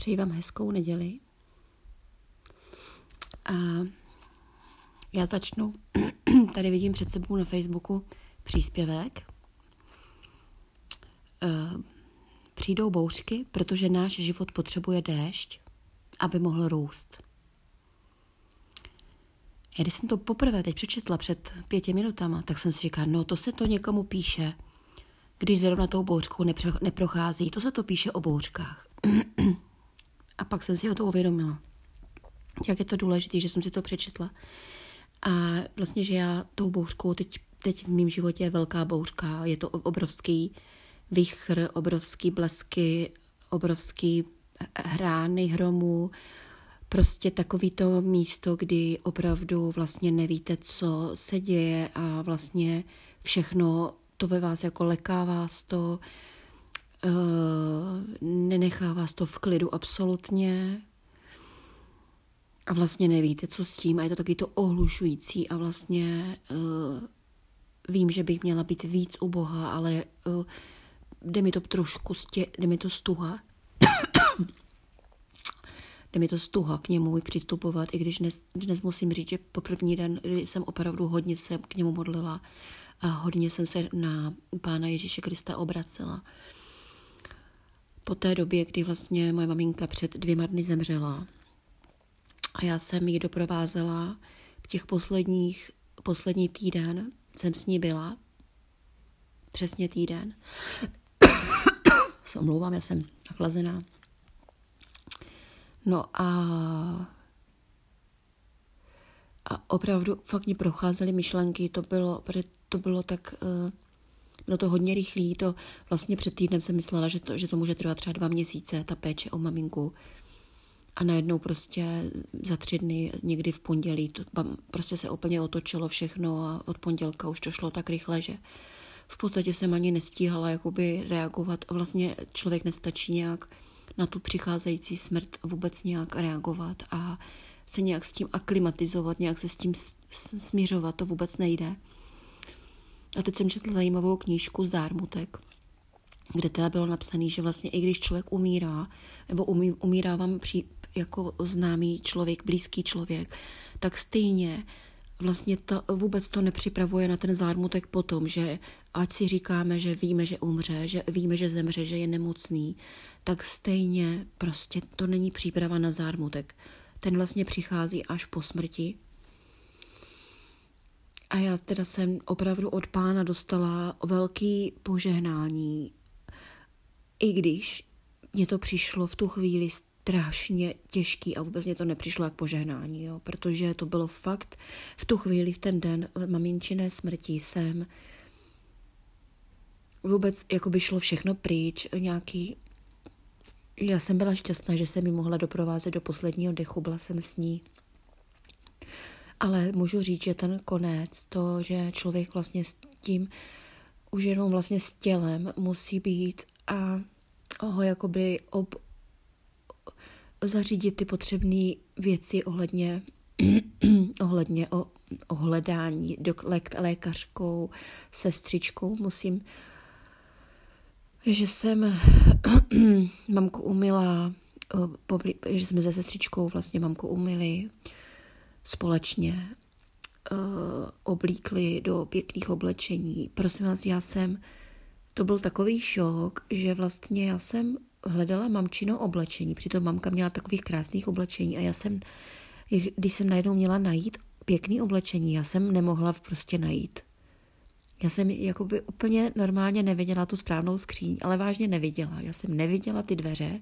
Přeji vám hezkou neděli. A já začnu, tady vidím před sebou na Facebooku příspěvek. Eh, přijdou bouřky, protože náš život potřebuje déšť, aby mohl růst. Já když jsem to poprvé teď přečetla před pěti minutama, tak jsem si říkala, no to se to někomu píše, když zrovna tou bouřkou neprochází. To se to píše o bouřkách. A pak jsem si o to uvědomila. Jak je to důležité, že jsem si to přečetla. A vlastně, že já tou bouřkou, teď, teď v mém životě je velká bouřka, je to obrovský vychr, obrovský blesky, obrovský hrány hromů, prostě takový to místo, kdy opravdu vlastně nevíte, co se děje a vlastně všechno to ve vás jako leká vás to, nenechá vás to v klidu absolutně a vlastně nevíte, co s tím a je to taky to ohlušující a vlastně uh, vím, že bych měla být víc u Boha, ale uh, jde mi to trošku, stě, jde mi to stuha. jde mi to stuha k němu přistupovat, i když dnes, dnes musím říct, že po první den jsem opravdu hodně se k němu modlila a hodně jsem se na Pána Ježíše Krista obracela. Po té době, kdy vlastně moje maminka před dvěma dny zemřela a já jsem ji doprovázela v těch posledních, poslední týden, jsem s ní byla, přesně týden. se omlouvám, já jsem nachlazená. No a a opravdu fakt mě procházely myšlenky, to bylo, to bylo tak, uh, bylo to hodně rychlý, to vlastně před týdnem jsem myslela, že to, že to může trvat třeba dva měsíce, ta péče o maminku. A najednou prostě za tři dny, někdy v pondělí, to prostě se úplně otočilo všechno a od pondělka už to šlo tak rychle, že v podstatě jsem ani nestíhala jakoby reagovat. Vlastně člověk nestačí nějak na tu přicházející smrt vůbec nějak reagovat a se nějak s tím aklimatizovat, nějak se s tím smířovat, to vůbec nejde. A teď jsem četla zajímavou knížku Zármutek, kde teda bylo napsané, že vlastně i když člověk umírá, nebo umí, umírá vám při, jako známý člověk, blízký člověk, tak stejně vlastně to, vůbec to nepřipravuje na ten zármutek potom, že ať si říkáme, že víme, že umře, že víme, že zemře, že je nemocný, tak stejně prostě to není příprava na zármutek. Ten vlastně přichází až po smrti. A já teda jsem opravdu od pána dostala velký požehnání, i když mě to přišlo v tu chvíli strašně těžký a vůbec mě to nepřišlo jak požehnání, jo, protože to bylo fakt v tu chvíli, v ten den maminčiné smrti jsem vůbec jako by šlo všechno pryč, nějaký já jsem byla šťastná, že jsem mi mohla doprovázet do posledního dechu, byla jsem s ní. Ale můžu říct, že ten konec, to, že člověk vlastně s tím, už jenom vlastně s tělem musí být a ho jakoby ob, zařídit ty potřebné věci ohledně, ohledně o, ohledání do lékařkou, sestřičkou. Musím, že jsem mamku umila, že jsme se sestřičkou vlastně mamku umili společně, oblíkli do pěkných oblečení. Prosím vás, já jsem, to byl takový šok, že vlastně já jsem hledala mamčino oblečení, přitom mamka měla takových krásných oblečení a já jsem, když jsem najednou měla najít pěkný oblečení, já jsem nemohla prostě najít. Já jsem jakoby úplně normálně neviděla tu správnou skříň, ale vážně neviděla. Já jsem neviděla ty dveře,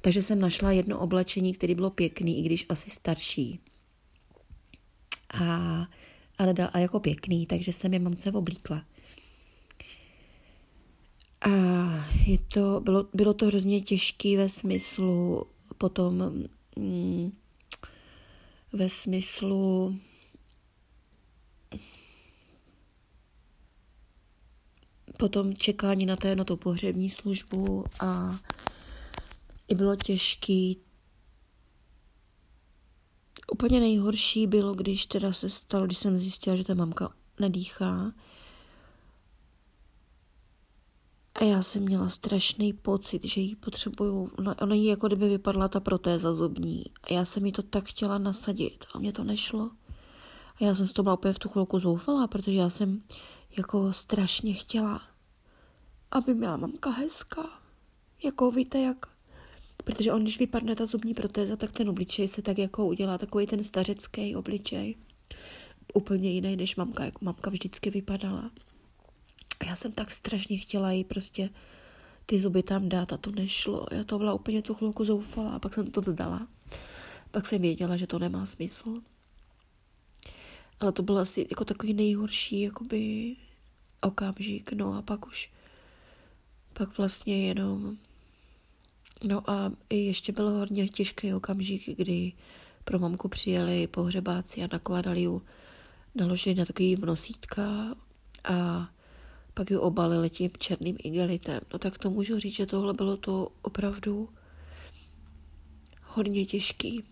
takže jsem našla jedno oblečení, které bylo pěkný, i když asi starší. A, ale dal, a jako pěkný, takže jsem je mamce oblíkla. A je to, bylo, bylo to hrozně těžké ve smyslu potom mm, ve smyslu potom čekání na, té, na tu pohřební službu a i bylo těžký. Úplně nejhorší bylo, když teda se stalo, když jsem zjistila, že ta mamka nedýchá. A já jsem měla strašný pocit, že jí potřebuju, ona, ona jí jako kdyby vypadla ta protéza zubní. A já jsem jí to tak chtěla nasadit a mě to nešlo. A já jsem z toho byla úplně v tu chvilku zoufalá, protože já jsem jako strašně chtěla, aby měla mamka hezká. Jako víte, jak Protože on, když vypadne ta zubní protéza, tak ten obličej se tak jako udělá takový ten stařecký obličej. Úplně jiný, než mamka, jak mamka vždycky vypadala. A já jsem tak strašně chtěla jí prostě ty zuby tam dát a to nešlo. Já to byla úplně tu chvilku zoufala a pak jsem to vzdala. Pak jsem věděla, že to nemá smysl. Ale to byl asi jako takový nejhorší jakoby okamžik, no a pak už pak vlastně jenom No a ještě byl hodně těžký okamžik, kdy pro mamku přijeli pohřebáci a nakladali ji, naložili na takový vnosítka a pak ji obalili tím černým igelitem. No tak to můžu říct, že tohle bylo to opravdu hodně těžký.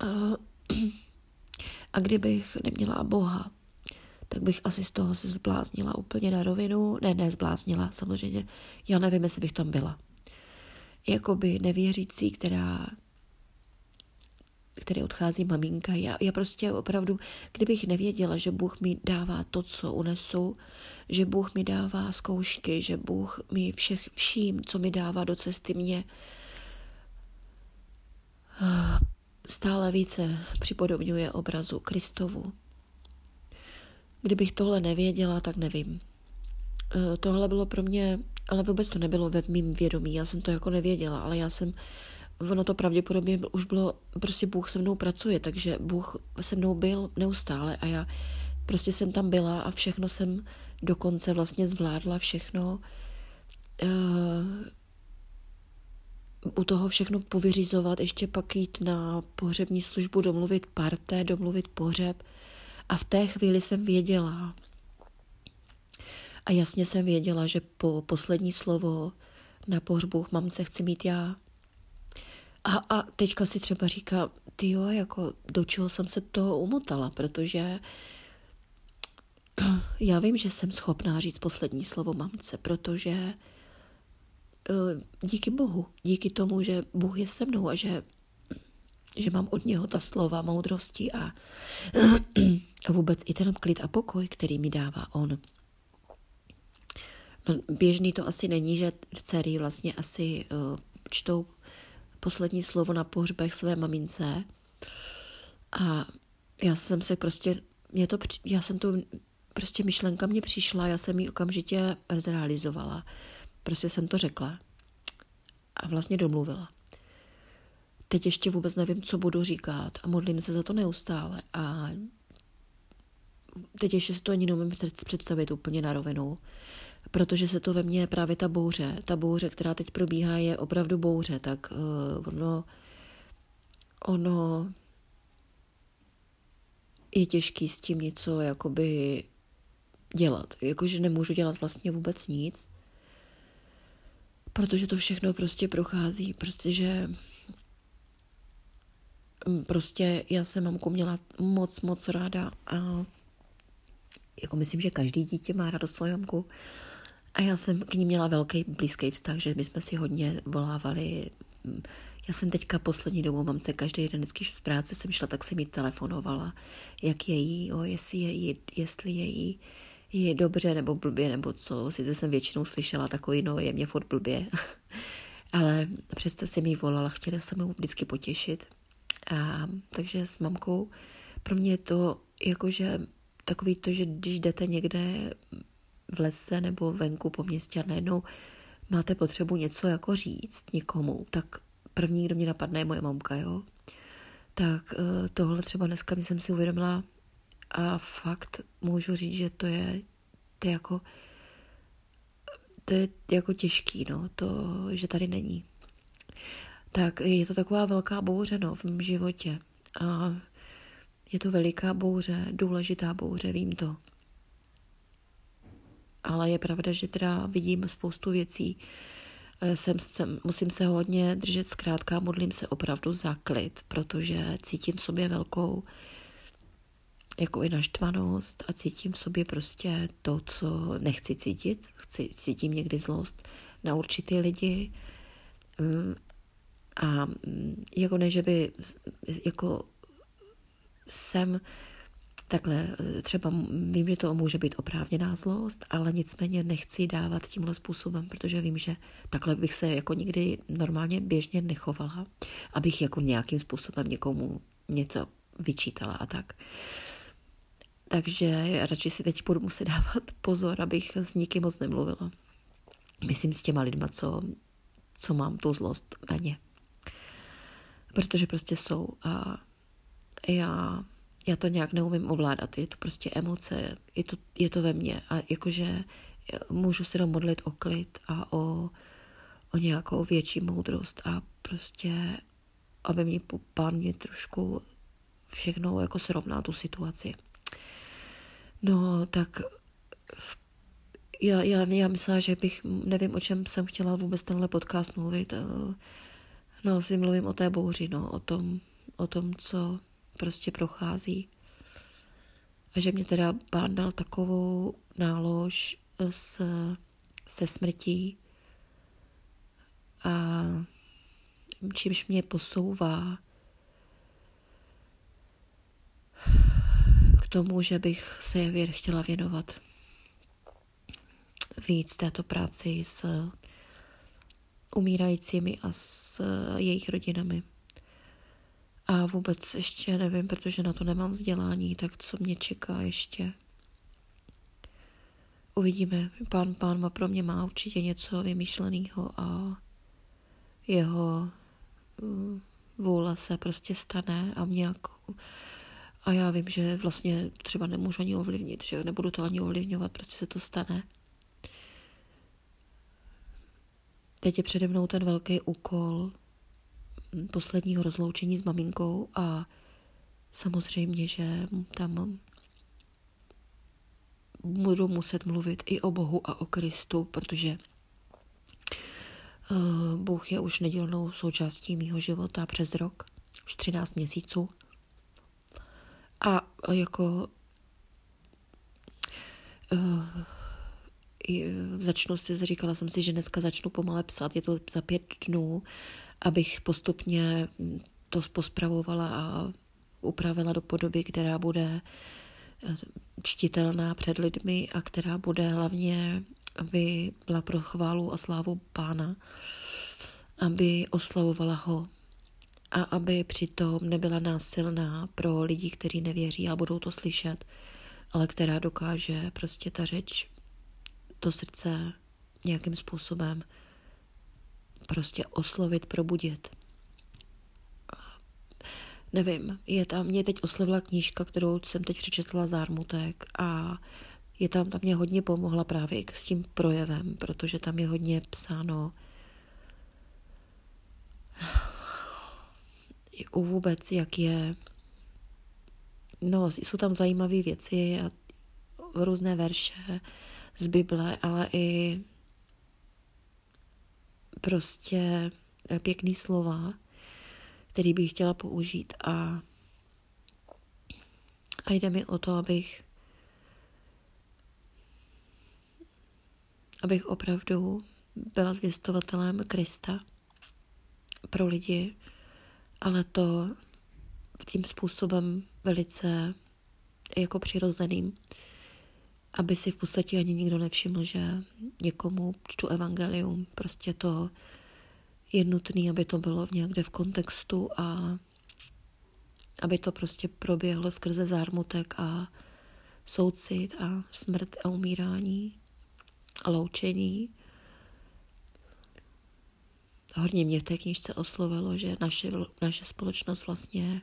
A, a kdybych neměla Boha, tak bych asi z toho se zbláznila úplně na rovinu. Ne, ne, zbláznila, samozřejmě. Já nevím, jestli bych tam byla jakoby nevěřící, která který odchází maminka. Já, já prostě opravdu, kdybych nevěděla, že Bůh mi dává to, co unesu, že Bůh mi dává zkoušky, že Bůh mi všech, vším, co mi dává do cesty mě, stále více připodobňuje obrazu Kristovu. Kdybych tohle nevěděla, tak nevím. Eh, tohle bylo pro mě, ale vůbec to nebylo ve mým vědomí, já jsem to jako nevěděla, ale já jsem, ono to pravděpodobně už bylo, prostě Bůh se mnou pracuje, takže Bůh se mnou byl neustále a já prostě jsem tam byla a všechno jsem dokonce vlastně zvládla, všechno uh, u toho všechno povyřizovat, ještě pak jít na pohřební službu, domluvit parte, domluvit pohřeb. A v té chvíli jsem věděla, a jasně jsem věděla, že po poslední slovo na pohřbu mamce chci mít já. A, a teďka si třeba říká, ty jo, jako do čeho jsem se to umotala, protože já vím, že jsem schopná říct poslední slovo mamce, protože eh, díky Bohu, díky tomu, že Bůh je se mnou a že, že mám od něho ta slova moudrosti a, a vůbec i ten klid a pokoj, který mi dává on. Běžný to asi není, že dcery vlastně asi uh, čtou poslední slovo na pohřbech své mamince. A já jsem se prostě, mě to, já jsem tu, prostě myšlenka mě přišla, já jsem ji okamžitě zrealizovala. Prostě jsem to řekla a vlastně domluvila. Teď ještě vůbec nevím, co budu říkat a modlím se za to neustále a teď ještě si to ani neumím představit úplně na rovinu protože se to ve mně právě ta bouře, ta bouře, která teď probíhá, je opravdu bouře, tak uh, ono, ono je těžký s tím něco jakoby dělat. Jakože nemůžu dělat vlastně vůbec nic, protože to všechno prostě prochází, protože mm, prostě já jsem mamku měla moc, moc ráda a jako myslím, že každý dítě má rádo svou mamku, a já jsem k ní měla velký blízký vztah, že my jsme si hodně volávali. Já jsem teďka poslední dobou mamce každý den, vždycky z práce jsem šla, tak jsem jí telefonovala, jak je jí, o, jestli je jí, jestli je jí, je dobře nebo blbě, nebo co. Sice jsem většinou slyšela takový, no je mě furt blbě. Ale přesto jsem jí volala, chtěla jsem ji vždycky potěšit. A takže s mamkou pro mě je to jakože takový to, že když jdete někde v lese nebo venku po městě a najednou máte potřebu něco jako říct někomu, tak první, kdo mě napadne, je moje mamka, jo. Tak eh, tohle třeba dneska jsem si uvědomila a fakt můžu říct, že to je, to je jako to je jako těžký, no, to, že tady není. Tak je to taková velká bouře, no, v mém životě. A je to veliká bouře, důležitá bouře, vím to ale je pravda, že teda vidím spoustu věcí. Eh, jsem, jsem, musím se hodně držet zkrátka, modlím se opravdu za klid, protože cítím v sobě velkou jako i naštvanost a cítím v sobě prostě to, co nechci cítit. Chci, cítím někdy zlost na určitý lidi. Mm, a mm, jako ne, že by jako jsem takhle, třeba vím, že to může být oprávněná zlost, ale nicméně nechci dávat tímhle způsobem, protože vím, že takhle bych se jako nikdy normálně běžně nechovala, abych jako nějakým způsobem někomu něco vyčítala a tak. Takže radši si teď budu muset dávat pozor, abych s nikým moc nemluvila. Myslím s těma lidma, co, co mám tu zlost na ně. Protože prostě jsou a já, já to nějak neumím ovládat. Je to prostě emoce, je to, je to ve mně a jakože můžu se domodlit o klid a o, o nějakou větší moudrost a prostě, aby mě pán mě trošku všechno jako srovná tu situaci. No, tak já, já, já myslela, že bych, nevím, o čem jsem chtěla vůbec tenhle podcast mluvit. No, si mluvím o té bouři, no, o tom, o tom, co prostě prochází. A že mě teda pán dal takovou nálož s, se smrtí a čímž mě posouvá k tomu, že bych se věr chtěla věnovat víc této práci s umírajícími a s jejich rodinami. A vůbec ještě nevím, protože na to nemám vzdělání, tak co mě čeká ještě. Uvidíme. Pán, pán má pro mě má určitě něco vymýšleného a jeho mm, vůle se prostě stane a nějak a já vím, že vlastně třeba nemůžu ani ovlivnit, že nebudu to ani ovlivňovat, prostě se to stane. Teď je přede mnou ten velký úkol posledního rozloučení s maminkou a samozřejmě, že tam budu muset mluvit i o Bohu a o Kristu, protože eh, Bůh je už nedělnou součástí mýho života přes rok, už 13 měsíců. A jako uh, začnu si, říkala jsem si, že dneska začnu pomale psát, je to za pět dnů, abych postupně to pospravovala a upravila do podoby, která bude eh, čtitelná před lidmi a která bude hlavně, aby byla pro chválu a slávu pána, aby oslavovala ho a aby přitom nebyla násilná pro lidi, kteří nevěří a budou to slyšet, ale která dokáže prostě ta řeč, to srdce nějakým způsobem prostě oslovit, probudit. Nevím, je tam, mě teď oslovila knížka, kterou jsem teď přečetla Zármutek a je tam, tam mě hodně pomohla právě s tím projevem, protože tam je hodně psáno u vůbec, jak je, no, jsou tam zajímavé věci a různé verše z Bible, ale i prostě pěkný slova, který bych chtěla použít a, a jde mi o to, abych abych opravdu byla zvěstovatelem Krista pro lidi, ale to tím způsobem velice jako přirozeným, aby si v podstatě ani nikdo nevšiml, že někomu čtu evangelium. Prostě to je nutné, aby to bylo někde v kontextu a aby to prostě proběhlo skrze zármutek a soucit a smrt a umírání a loučení hodně mě v té knižce oslovilo, že naše, naše společnost vlastně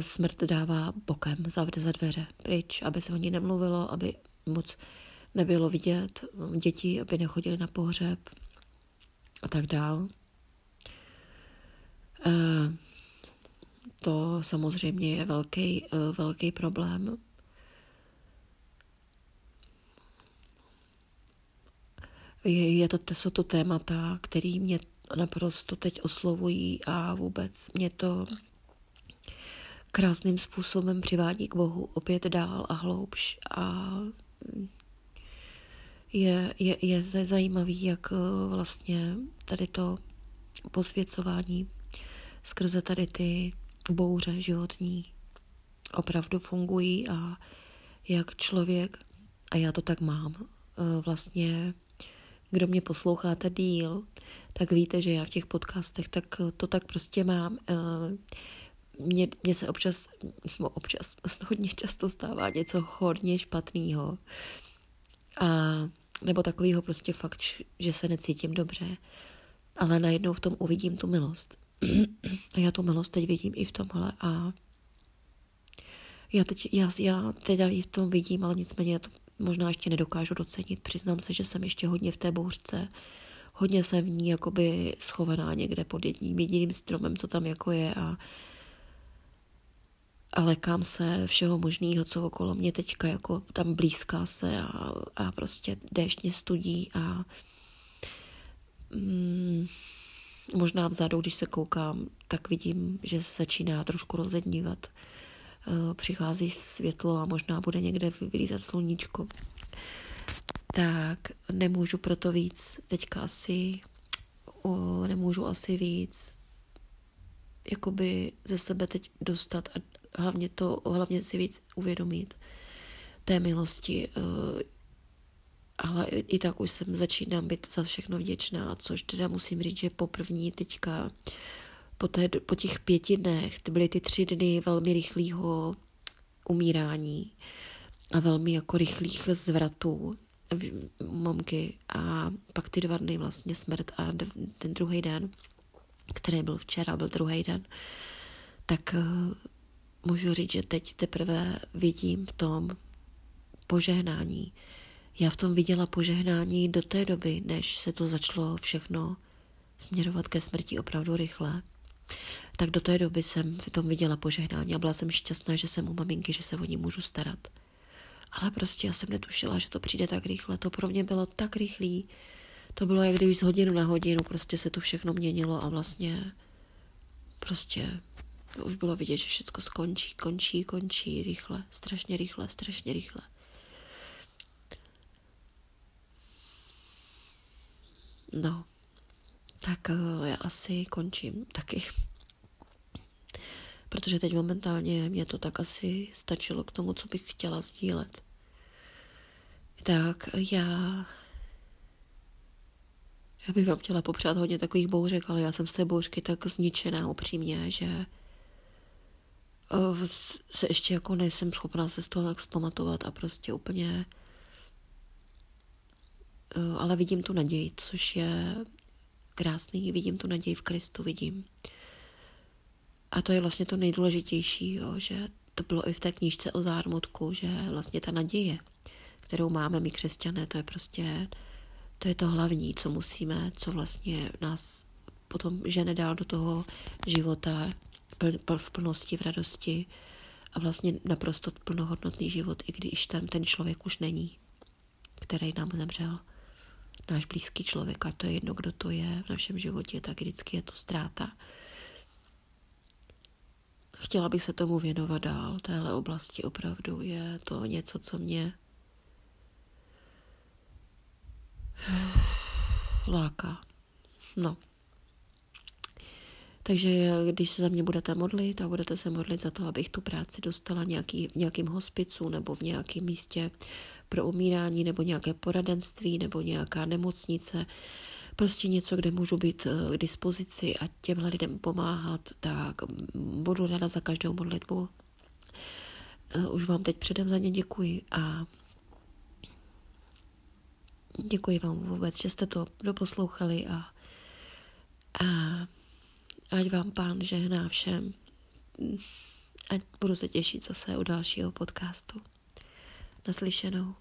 smrt dává bokem, zavře za dveře, pryč, aby se o ní nemluvilo, aby moc nebylo vidět děti, aby nechodili na pohřeb a tak dál. E, to samozřejmě je velký, e, velký problém je, to jsou to témata, které mě naprosto teď oslovují a vůbec mě to krásným způsobem přivádí k Bohu opět dál a hloubš a je, je, je zajímavý, jak eh, vlastně tady to posvěcování skrze tady ty bouře životní opravdu fungují a jak člověk, a já to tak mám, eh, vlastně, kdo mě posloucháte díl, tak víte, že já v těch podcastech tak to tak prostě mám. Mně, mně se občas, občas hodně často stává něco hodně špatného. A nebo takového prostě fakt, že se necítím dobře, ale najednou v tom uvidím tu milost. a já tu milost teď vidím i v tomhle a já teď, já, já teda i v tom vidím, ale nicméně já to možná ještě nedokážu docenit. Přiznám se, že jsem ještě hodně v té bouřce, hodně jsem v ní jakoby schovaná někde pod jedním jediným stromem, co tam jako je a a lekám se všeho možného, co okolo mě teďka jako tam blízká se a, a prostě déšť mě studí a mm, možná vzadu, když se koukám, tak vidím, že se začíná trošku rozednívat. E, přichází světlo a možná bude někde vylízat sluníčko. Tak nemůžu proto víc teďka asi, o, nemůžu asi víc jakoby ze sebe teď dostat a hlavně to, hlavně si víc uvědomit té milosti. Eh, ale i tak už jsem začínám být za všechno vděčná, což teda musím říct, že poprvní teďka po, té, po těch pěti dnech, to byly ty tři dny velmi rychlého umírání a velmi jako rychlých zvratů mamky a pak ty dva dny vlastně smrt a ten druhý den, který byl včera, byl druhý den, tak eh, můžu říct, že teď teprve vidím v tom požehnání. Já v tom viděla požehnání do té doby, než se to začalo všechno směrovat ke smrti opravdu rychle. Tak do té doby jsem v tom viděla požehnání a byla jsem šťastná, že jsem u maminky, že se o ní můžu starat. Ale prostě já jsem netušila, že to přijde tak rychle. To pro mě bylo tak rychlý. To bylo, jak když z hodinu na hodinu prostě se to všechno měnilo a vlastně prostě už bylo vidět, že všechno skončí, končí, končí, rychle, strašně rychle, strašně rychle. No, tak eh, já asi končím taky. Protože teď momentálně mě to tak asi stačilo k tomu, co bych chtěla sdílet. Tak já já bych vám chtěla popřát hodně takových bouřek, ale já jsem z té bouřky tak zničená upřímně, že se ještě jako nejsem schopná se z toho tak zpamatovat a prostě úplně ale vidím tu naději, což je krásný, vidím tu naději v Kristu, vidím. A to je vlastně to nejdůležitější, jo, že to bylo i v té knížce o zármutku, že vlastně ta naděje, kterou máme my křesťané, to je prostě, to je to hlavní, co musíme, co vlastně nás potom žene dál do toho života, v plnosti, v radosti a vlastně naprosto plnohodnotný život, i když tam ten člověk už není, který nám zemřel. Náš blízký člověk, a to je jedno, kdo to je v našem životě, tak vždycky je to ztráta. Chtěla bych se tomu věnovat dál, téhle oblasti opravdu je to něco, co mě láká. No. Takže když se za mě budete modlit a budete se modlit za to, abych tu práci dostala nějaký, v nějakým hospicu nebo v nějakém místě pro umírání nebo nějaké poradenství nebo nějaká nemocnice, prostě něco, kde můžu být eh, k dispozici a těmhle lidem pomáhat, tak budu ráda za každou modlitbu. Eh, už vám teď předem za ně děkuji a děkuji vám vůbec, že jste to doposlouchali a, a Ať vám pán žehná všem. Ať budu se těšit zase u dalšího podcastu. Naslyšenou.